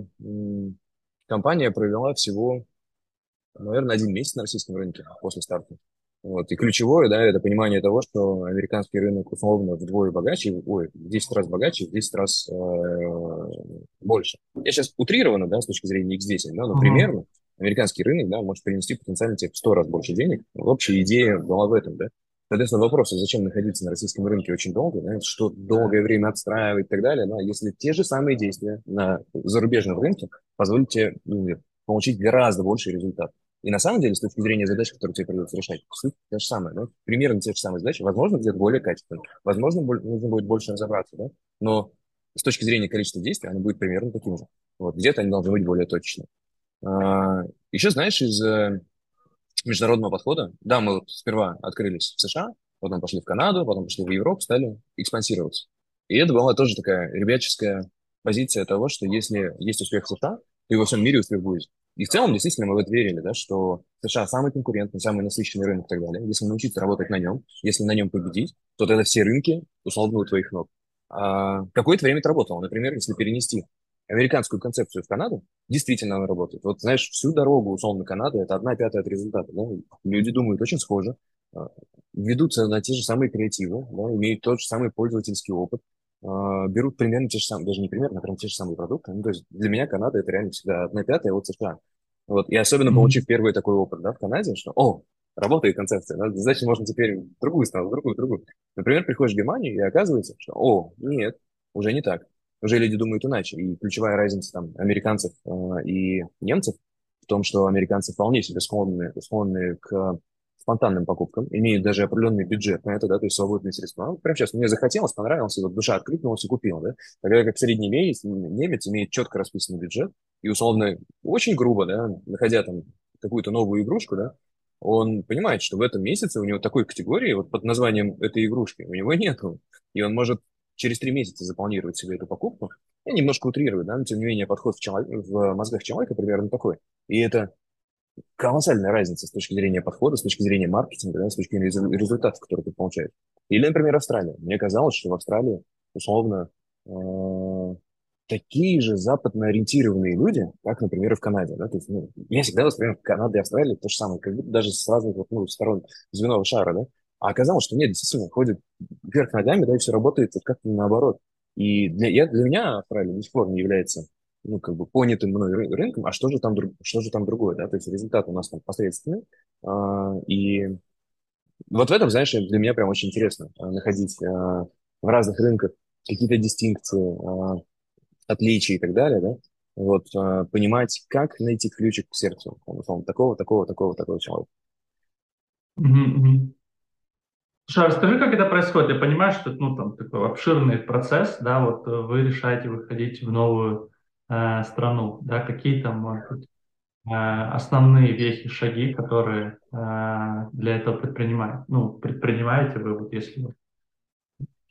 компания провела всего наверное, один месяц на российском рынке после старта. Вот. И ключевое, да, это понимание того, что американский рынок условно вдвое богаче, ой, в 10 раз богаче, в 10 раз э, больше. Я сейчас утрированно, да, с точки зрения X10, да, но мгм. примерно американский рынок, да, может принести потенциально тебе в 100 раз больше денег. Общая идея была в этом, да. Соответственно, вопрос, а зачем находиться на российском рынке очень долго, да, что долгое время отстраивать и так далее, да, если те же самые действия на зарубежном рынке позволят тебе ну, получить гораздо больше результат. И на самом деле, с точки зрения задач, которые тебе придется решать, суть та же самая, да? примерно те же самые задачи, возможно, где-то более качественно, возможно, нужно будет больше разобраться, да? но с точки зрения количества действий, оно будет примерно таким же. Вот, где-то они должны быть более точны. А, еще, знаешь, из э, международного подхода, да, мы вот сперва открылись в США, потом пошли в Канаду, потом пошли в Европу, стали экспансироваться. И это была тоже такая ребяческая позиция того, что если есть успех в США, то и во всем мире успех будет. И в целом, действительно, мы в это верили, да, что США самый конкурентный, самый насыщенный рынок и так далее. Если научиться работать на нем, если на нем победить, то тогда все рынки условно у твоих ног. А, какое-то время это работало. Например, если перенести американскую концепцию в Канаду, действительно она работает. Вот, знаешь, всю дорогу, условно, Канады, это одна пятая от результата. Да? Люди думают очень схоже, а, ведутся на те же самые креативы, да, имеют тот же самый пользовательский опыт, а, берут примерно те же самые, даже не примерно, а прям те же самые продукты. Ну, то есть для меня Канада это реально всегда одна пятая от США. Вот. И особенно Мгм. получив первый такой опыт да, в Канаде, что, о, работает концепция, да, значит, можно теперь в другую страну, в другую, в другую. Например, приходишь в Германию, и оказывается, что, о, нет, уже не так. Уже люди думают иначе. И ключевая разница там американцев э, и немцев в том, что американцы вполне себе склонны, склонны к спонтанным покупкам, имеют даже определенный бюджет на это, да, то есть свободные средства. Ну, прямо сейчас мне захотелось, понравилось, и вот душа откликнулась и купил, да. Тогда как средний немец, немец имеет четко расписанный бюджет, и условно очень грубо, да, находя там какую-то новую игрушку, да, он понимает, что в этом месяце у него такой категории, вот под названием этой игрушки, у него нету. И он может через три месяца запланировать себе эту покупку. Я немножко утрирую, да, но тем не менее подход в, чело- в мозгах человека примерно такой. И это колоссальная разница с точки зрения подхода, с точки зрения маркетинга, да, с точки зрения резу- результатов, которые ты получаешь. Или, например, Австралия. Мне казалось, что в Австралии, условно, э, такие же западно ориентированные люди, как, например, и в Канаде. Да? То есть, ну, я всегда воспринимал Канаду и Австралию то же самое, как будто даже с разных ну, сторон звенового шара. Да? А оказалось, что нет, действительно, ходит вверх ногами, да, и все работает вот как-то наоборот. И для, я, для меня Австралия до сих пор не является ну, как бы понятым мной ры- рынком, а что же там, что же там другое, да, то есть результат у нас там посредственный, а, и вот в этом, знаешь, для меня прям очень интересно а, находить а, в разных рынках какие-то дистинкции, а, отличия и так далее, да, вот, а, понимать, как найти ключик к сердцу, там, условно, такого, такого, такого, такого человека. Мгм. Слушай, а расскажи, как это происходит? Я понимаю, что это, ну, там, такой обширный процесс, да, вот э, вы решаете выходить в новую э, страну, да, какие там, может быть, э, основные вехи, шаги, которые э, для этого предпринимаете, ну, предпринимаете вы, вот если вот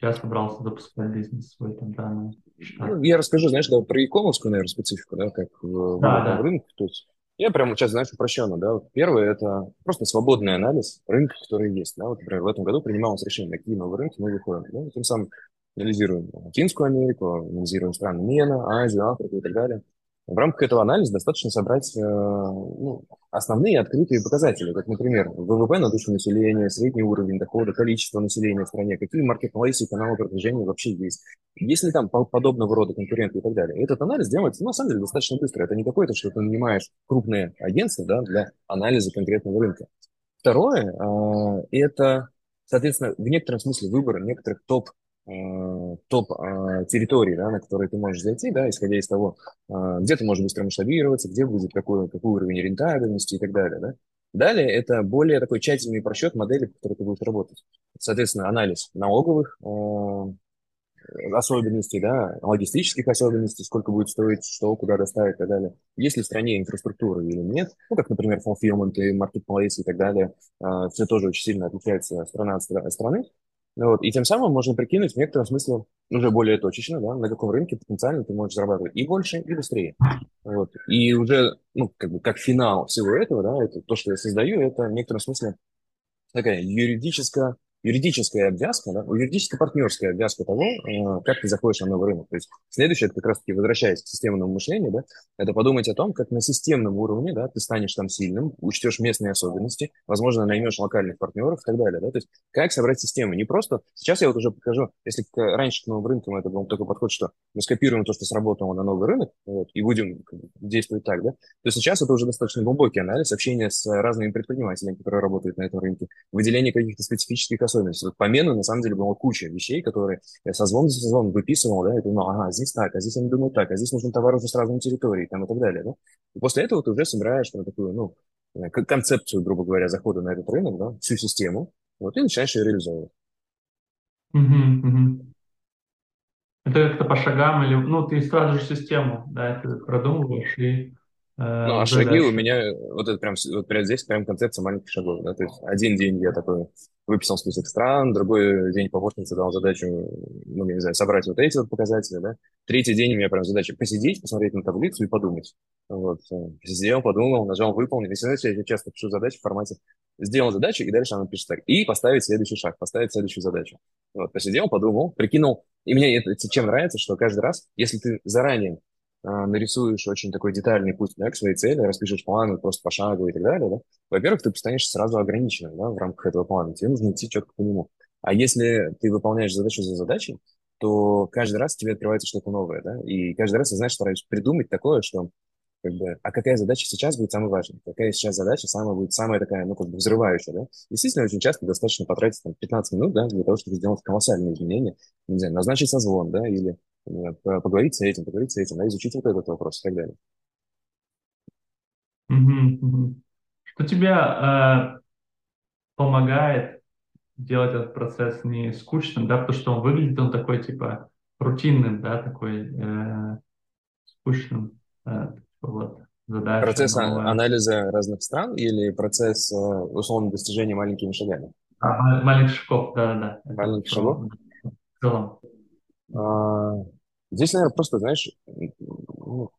я собрался запускать бизнес свой там, да, на Ну, я расскажу, знаешь, да, про иконовскую, наверное, специфику, да, как э, Да, да. рынка. То есть я прямо сейчас, знаешь, упрощенно, да. Вот первое– это просто свободный анализ рынка, который есть, да. Вот, например, в этом году принималось решение, какие новые рынки мы выходим, да. Тем самым анализируем Латинскую Америку, анализируем страны МЕНА, Азию, Африку и так далее. В рамках этого анализа достаточно собрать э, ну, основные открытые показатели, как, например, ВВП на душу населения, средний уровень дохода, количество населения в стране, какие маркетплейсы и каналы продвижения вообще есть, есть ли там подобного рода конкуренты и так далее. Этот анализ делается, ну, на самом деле, достаточно быстро. Это не какое-то, что ты нанимаешь крупное агентство да, для анализа конкретного рынка. Второе, э, это, соответственно, в некотором смысле выбор некоторых топ топ э, территорий, да, на которые ты можешь зайти, да, исходя из того, э, где ты можешь быстро масштабироваться, где будет какой, какой уровень рентабельности и так далее. Да. Далее это более такой тщательный просчет модели, в которой ты будешь работать. Соответственно, анализ налоговых особенностей, да, логистических особенностей, сколько будет стоить, что, куда доставить и так далее. Есть ли в стране инфраструктура или нет, ну, как, например, fulfillment и marketplace и так далее, все тоже очень сильно отличается страна от страны. Вот. И тем самым можно прикинуть в некотором смысле уже более точечно, да, на каком рынке потенциально ты можешь зарабатывать и больше, и быстрее. Вот. И уже, ну, как бы, как финал всего этого, да, это то, что я создаю, это в некотором смысле такая юридическая юридическая обвязка, да, юридическо-партнерская обвязка того, э, как ты заходишь на новый рынок. То есть следующее, это как раз-таки возвращаясь к системному мышлению, да, это подумать о том, как на системном уровне да, ты станешь там сильным, учтешь местные особенности, возможно, наймешь локальных партнеров и так далее. Да, то есть как собрать систему. Не просто... Сейчас я вот уже покажу, если раньше к новым рынкам это был такой подход, что мы скопируем то, что сработало на новый рынок, вот, и будем действовать так, да, то сейчас это уже достаточно глубокий анализ, общение с разными предпринимателями, которые работают на этом рынке, выделение каких-то специфических особенности. Вот по мену, на самом деле, была куча вещей, которые я созвон за созвон выписывал, да, и думал, ага, здесь так, а здесь они думают так, а здесь нужен товар уже с разной территории, там и так далее, да. И после этого ты уже собираешь на такую, ну, э, концепцию, грубо говоря, захода на этот рынок, да, всю систему, вот, и начинаешь ее реализовывать. Угу. Это как-то по шагам или, ну, ты сразу же систему, да, это продумываешь и ну, а шаги у меня, вот это прям, вот прям здесь прям концепция маленьких шагов, да, то есть один день я такой выписал список стран, другой день помощница дал задачу, ну, я не знаю, собрать вот эти вот показатели, да. Третий день у меня прям задача посидеть, посмотреть на таблицу и подумать. Вот. Э, сидел, подумал, нажал выполнить. Если знаете, я часто пишу задачи в формате сделал задачу, и дальше она пишет так. И поставить следующий шаг, поставить следующую задачу. Вот, посидел, подумал, прикинул. И мне это чем нравится, что каждый раз, если ты заранее нарисуешь очень такой детальный путь да, к своей цели, распишешь планы просто пошагово и так далее, да, во-первых, ты станешь сразу ограниченным да, в рамках этого плана, тебе нужно идти четко по нему. А если ты выполняешь задачу за задачей, то каждый раз тебе открывается что-то новое, да, и каждый раз, я, знаешь, стараюсь придумать такое, что как бы, а какая задача сейчас будет самой важной, какая сейчас задача самая будет самая такая, ну, как бы взрывающая, да. Действительно, очень часто достаточно потратить там 15 минут, да, для того, чтобы сделать колоссальные изменения, не знаю, назначить созвон, да, или поговорить с этим, поговорить с этим, да, изучить вот этот вопрос и так далее. Что тебе э, помогает делать этот процесс не скучным, да, потому что он выглядит, он такой, типа, рутинным, да, такой э, скучным, э, вот, задача. Процесс новая. анализа разных стран или процесс, э, условно, достижения маленькими шагами? А, маленьких шагов, да-да-да. Маленьких шагов? В целом. А, здесь, наверное, просто, знаешь, ну,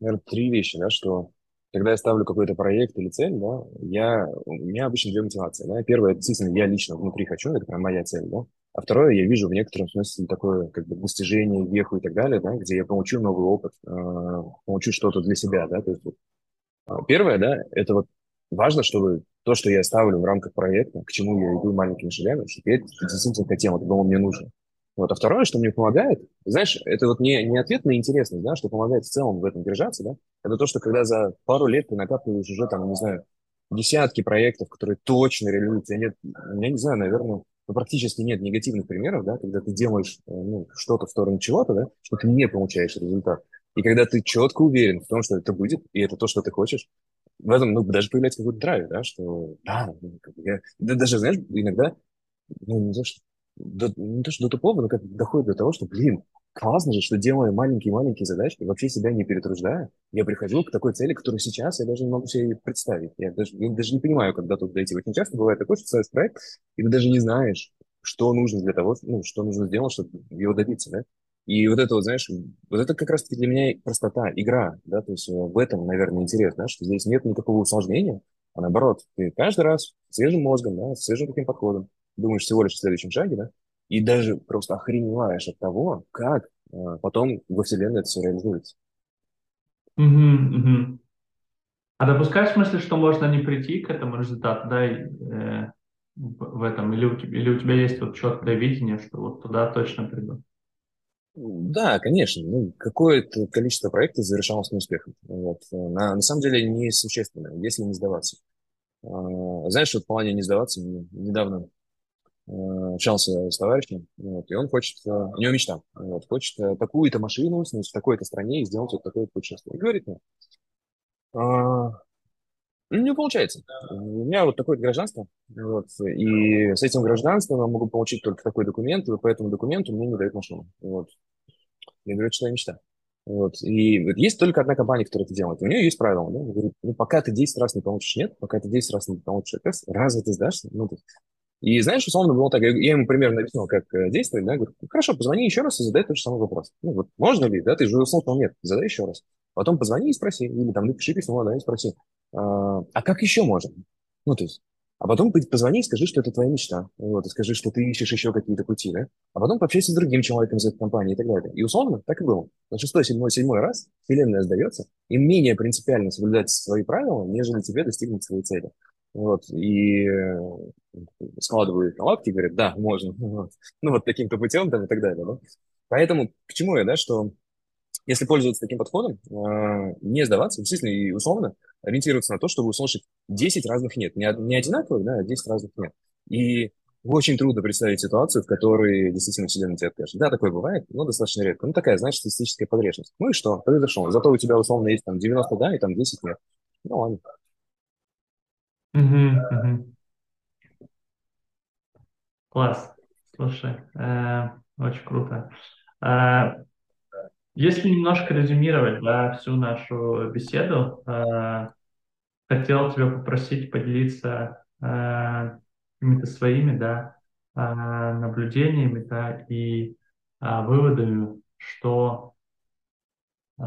наверное, три вещи, да, что когда я ставлю какой-то проект или цель, да, я, у меня обычно две мотивации. Да. Первое, действительно, я лично внутри хочу, это прям моя цель, да. А второе, я вижу в некотором смысле такое как бы достижение, веху и так далее, да, где я получу новый опыт, э, получу что-то для себя, да. То есть, вот, а, первое, да, это вот важно, чтобы то, что я ставлю в рамках проекта, к чему я иду маленькими шагами, я действительно хотел, это было мне нужно. Вот. А второе, что мне помогает, знаешь, это вот не, не ответ на интересность, да, что помогает в целом в этом держаться, да, это то, что когда за пару лет ты накапливаешь уже там, не знаю, десятки проектов, которые точно реализуются. Нет, я не знаю, наверное, ну, практически нет негативных примеров, да, когда ты делаешь э, ну, что-то в сторону чего-то, да, что ты не получаешь результат. И когда ты четко уверен в том, что это будет, и это то, что ты хочешь, в этом ну, даже появляется какой-то драйв, да, что да, ну, я, да, даже, знаешь, иногда, ну, не знаю, что до, не то, что до тупого, но как доходит до того, что, блин, классно же, что делая маленькие-маленькие задачки, вообще себя не перетруждая, я прихожу к такой цели, которую сейчас я даже не могу себе представить. Я даже, я даже не понимаю, когда тут дойти. Очень часто бывает такое, что ставишь проект, и ты даже не знаешь, что нужно для того, ну, что нужно сделать, чтобы его добиться, да? И вот это вот, знаешь, вот это как раз-таки для меня простота, игра, да, то есть э, в этом, наверное, интерес, да, что здесь нет никакого усложнения, а наоборот, ты каждый раз свежим мозгом, да, свежим таким подходом, думаешь всего лишь о следующем шаге, да, и даже просто охреневаешь от того, как э, потом во Вселенной это все реализуется. Мгм, мгм. А допускаешь в смысле, что можно не прийти к этому результату, да, и, э, в этом, или у тебя, или у тебя есть вот четкое видение, что вот туда точно приду? Да, конечно. Ну, какое-то количество проектов завершалось неуспехом. Вот. На, на самом деле несущественно, если не сдаваться. А, знаешь, вот в плане не сдаваться, мне недавно э, общался с товарищем, вот, и он хочет, э, у него мечта, вот, хочет такую-то машину снять в такой-то стране и сделать вот такое-то путешествие. И говорит мне, «А, ну, не получается. У меня вот такое гражданство, вот, и с этим гражданством я могу получить только такой документ, и по этому документу мне не дают машину. Вот. Я говорю, это твоя мечта. Вот. И вот есть только одна компания, которая это делает. У нее есть правило. Да? Говорит, ну, пока ты 10 раз не получишь нет, пока ты 10 раз не получишь тест, разве ты сдашься? Ну, ты... И знаешь, условно было так, я, я ему примерно объяснил, как э, действовать, да, говорю, «Ну, хорошо, позвони еще раз и задай тот же самый вопрос. Ну, вот можно ли, да, ты же услышал, нет, задай еще раз. Потом позвони и спроси, или там напиши письмо, да, и спроси, а, а как еще можно? Ну, то есть, а потом позвони и скажи, что это твоя мечта. Вот, и скажи, что ты ищешь еще какие-то пути, да? А потом пообщайся с другим человеком из этой компании и так далее. И условно так и было. На шестой, седьмой, седьмой раз вселенная сдается, и менее принципиально соблюдать свои правила, нежели тебе достигнуть своей цели. Вот, и э, складывают лапки говорят, да, можно. Вот. Ну, вот таким-то путем там и так далее, да? Поэтому к чему я, да, что если пользоваться таким подходом, э, не сдаваться, действительно и условно ориентироваться на то, чтобы услышать 10 разных «нет». Не, не одинаковых, да, а 10 разных «нет». И очень трудно представить ситуацию, в которой действительно вселенная тебе откажет. Да, такое бывает, но достаточно редко. Ну, такая, знаешь, статистическая погрешность. Ну и что? Произошло. Зато у тебя условно есть там 90 «да» и там 10 «нет». Ну, ладно. Класс. Слушай, э, очень круто. Э, если немножко резюмировать, да, всю нашу беседу, э, хотел тебя попросить поделиться э, какими-то своими, да, э, наблюдениями, да, и э, выводами, что э,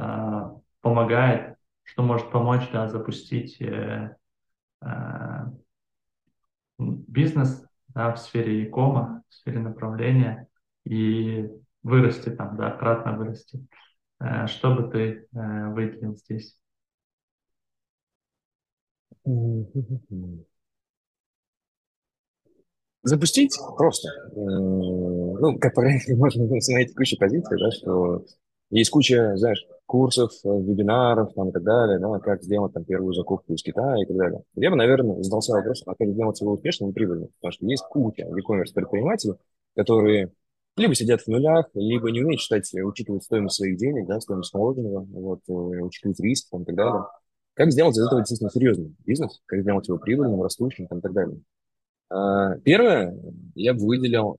помогает, что может помочь, да, запустить э, э, бизнес, да, в сфере e-кома, в сфере направления. И вырасти там, да, кратно вырасти. Э, Что бы ты э, выделил здесь? Запустить просто. Э, Ну, как правило, можно найти кучу позиций, да, что есть куча, знаешь, курсов, вебинаров там и так далее, да, как сделать там первую закупку из Китая и так далее. Я бы, наверное, задался вопросом, а как сделать его успешным и прибыльным, потому что есть куча e-commerce предпринимателей, которые либо сидят в нулях, либо не умеют считать, э, учитывать стоимость своих денег, да, стоимость вложенного, вот, э, учитывать риски и так далее. Как сделать из этого действительно серьезный бизнес, как сделать его прибыльным, растущим там, и так далее. А, Первое, я бы выделил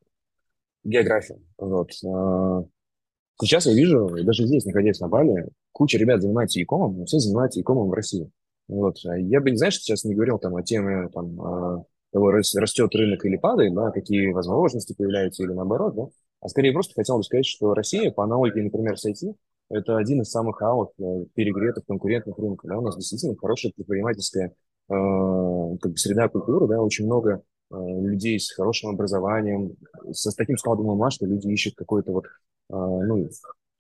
географию. Вот. А, Сейчас я вижу, даже здесь, находясь на Бали, куча ребят занимается e-comом, но все занимаются e-comом в России. Вот. А Я бы, знаешь, сейчас не говорил там о теме там, того, рас- растет рынок или падает, да, какие возможности появляются или наоборот, да, а скорее просто хотел бы сказать, что Россия, по аналогии, например, с IT, это один из самых аут, э, перегретых конкурентных рынков. Да? У нас действительно хорошая предпринимательская э, как бы среда культуры, да, очень много э, людей с хорошим образованием, со, с таким складом ума, что люди ищут какой-то вот, э, ну,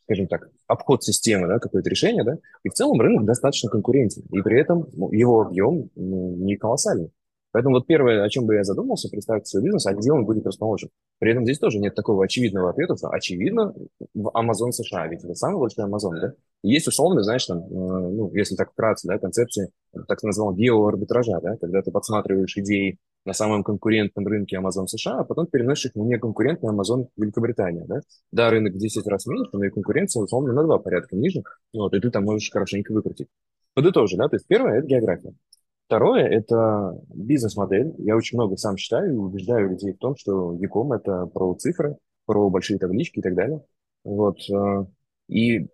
скажем так, обход системы, да, какое-то решение, да, и в целом рынок достаточно конкурентен, и при этом ну, его объем ну, не колоссальный. Поэтому вот первое, о чем бы я задумался, представить свой бизнес, а где он будет расположен. При этом здесь тоже нет такого очевидного ответа, что очевидно в Amazon США, ведь это самый большой Amazon, да? И есть условно, знаешь, там, э, ну, если так вкратце, да, концепция, так называемого геоарбитража, да, когда ты подсматриваешь идеи на самом конкурентном рынке Amazon США, а потом переносишь их на неконкурентный Amazon Великобритания, да? Да, рынок в 10 раз меньше, но и конкуренция, условно, на два порядка ниже, вот, и ты там можешь хорошенько выкрутить. Подытожи, да, то есть первое – это география. Второе– это бизнес-модель. Я очень много сам читаю и убеждаю людей в том, что Яком– это про цифры, про большие таблички и так далее. Вот. э, И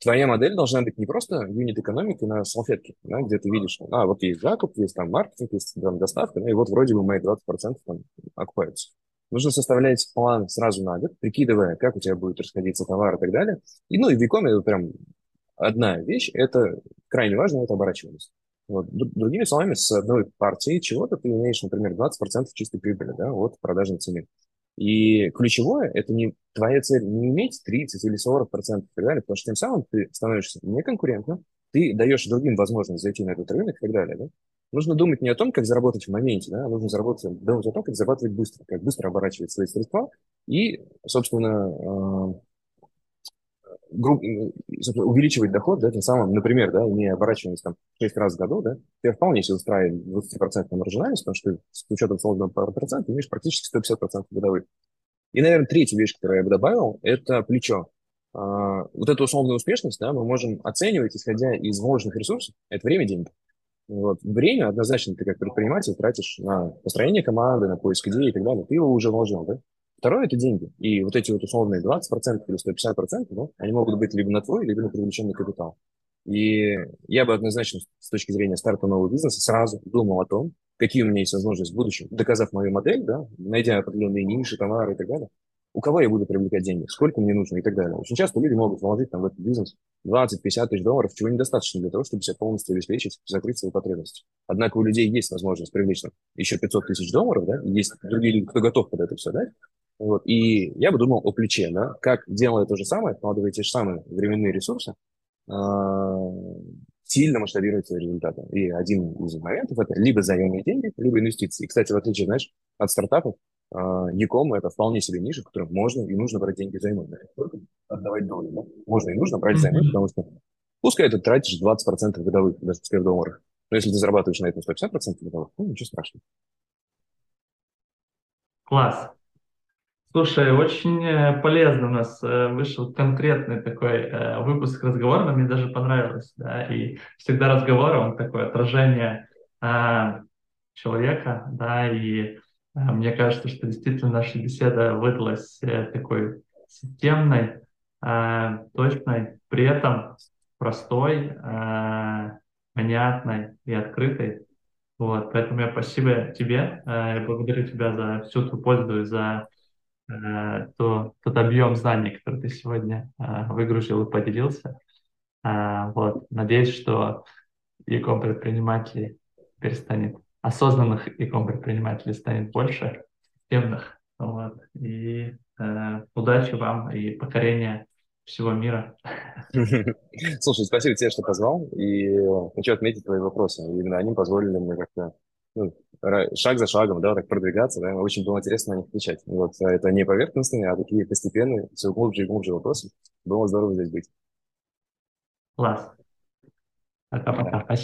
твоя модель должна быть не просто юнит экономики на салфетке, да, где ты видишь, а, вот есть закуп, есть там маркетинг, есть там доставка, ну и вот вроде бы мои 20% там окупаются. Нужно составлять план сразу на год, прикидывая, как у тебя будет расходиться товар и так далее. И, ну, и в Викоме это прям одна вещь, это крайне важно, это оборачиваемость. Вот. Другими словами, с одной партии чего-то ты имеешь, например, 20% чистой прибыли да, от продажной цены. И ключевое– это не твоя цель не иметь 30 или 40% и так далее, потому что тем самым ты становишься неконкурентным, ты даешь другим возможность зайти на этот рынок и так далее, да? Нужно думать не о том, как заработать в моменте, да, а нужно заработать, думать о том, как зарабатывать быстро, как быстро оборачивать свои средства и, собственно, грубо, увеличивать доход, да, тем самым, например, да, не оборачиваясь там 6 раз в году, да, тебя вполне себе устраивает 20% маржинальность, потому что с учетом сложного процента имеешь практически 150% годовых. И, наверное, третья вещь, которую я бы добавил, это плечо. А, вот эту условную успешность да, мы можем оценивать, исходя из вложенных ресурсов. Это время, деньги. Вот. Время однозначно ты как предприниматель тратишь на построение команды, на поиск идей и так далее. Ты его уже вложил, да? Второе – это деньги. И вот эти вот условные 20% или 150%, да, они могут быть либо на твой, либо на привлеченный капитал. И я бы однозначно с точки зрения старта нового бизнеса сразу думал о том, какие у меня есть возможности в будущем, доказав мою модель, да, найдя определенные ниши, товары и так далее, у кого я буду привлекать деньги, сколько мне нужно и так далее. Очень часто люди могут вложить там, в этот бизнес 20-50 тысяч долларов, чего недостаточно для того, чтобы себя полностью обеспечить, закрыть свои потребности. Однако у людей есть возможность привлечь там, еще 500 тысяч долларов, да, есть другие люди, кто готов под это все дать, вот. И я бы думал о плече, да, как делая то же самое, вкладывая те же самые временные ресурсы, а, сильно масштабировать свои результаты. И один из моментов это либо заемные деньги, либо инвестиции. И, кстати, в отличие, знаешь, от стартапов, Яком это вполне себе ниша, в которой можно и нужно брать деньги взаймы. Да? Только отдавать доли. Да? Можно и нужно брать взаймы, потому что пускай ты тратишь 20% годовых, даже пускай в долларах. Но если ты зарабатываешь на этом 150% годовых, ну ничего страшного. Класс. Слушай, очень э, полезно у нас э, вышел конкретный такой э, выпуск разговора, мне даже понравилось, да, и всегда разговор, он такое отражение человека, да, и мне кажется, что действительно наша беседа выдалась такой системной, точной, при этом простой, понятной и открытой. Вот, поэтому я спасибо тебе, я благодарю тебя за всю ту пользу и за то, тот объем знаний, который ты сегодня э, выгрузил и поделился. Э, вот. Надеюсь, что иком предпринимателей перестанет, осознанных иком предпринимателей станет больше, системных. Вот. И э, удачи вам и покорения всего мира. Слушай, спасибо тебе, что позвал. И хочу отметить твои вопросы. Именно они позволили мне как-то ну, шаг за шагом, да, так продвигаться, да, очень было интересно на них отвечать. Вот а это не поверхностные, а такие постепенные, все глубже и глубже вопросы. Было здорово здесь быть. Класс. Пока-пока. Спасибо.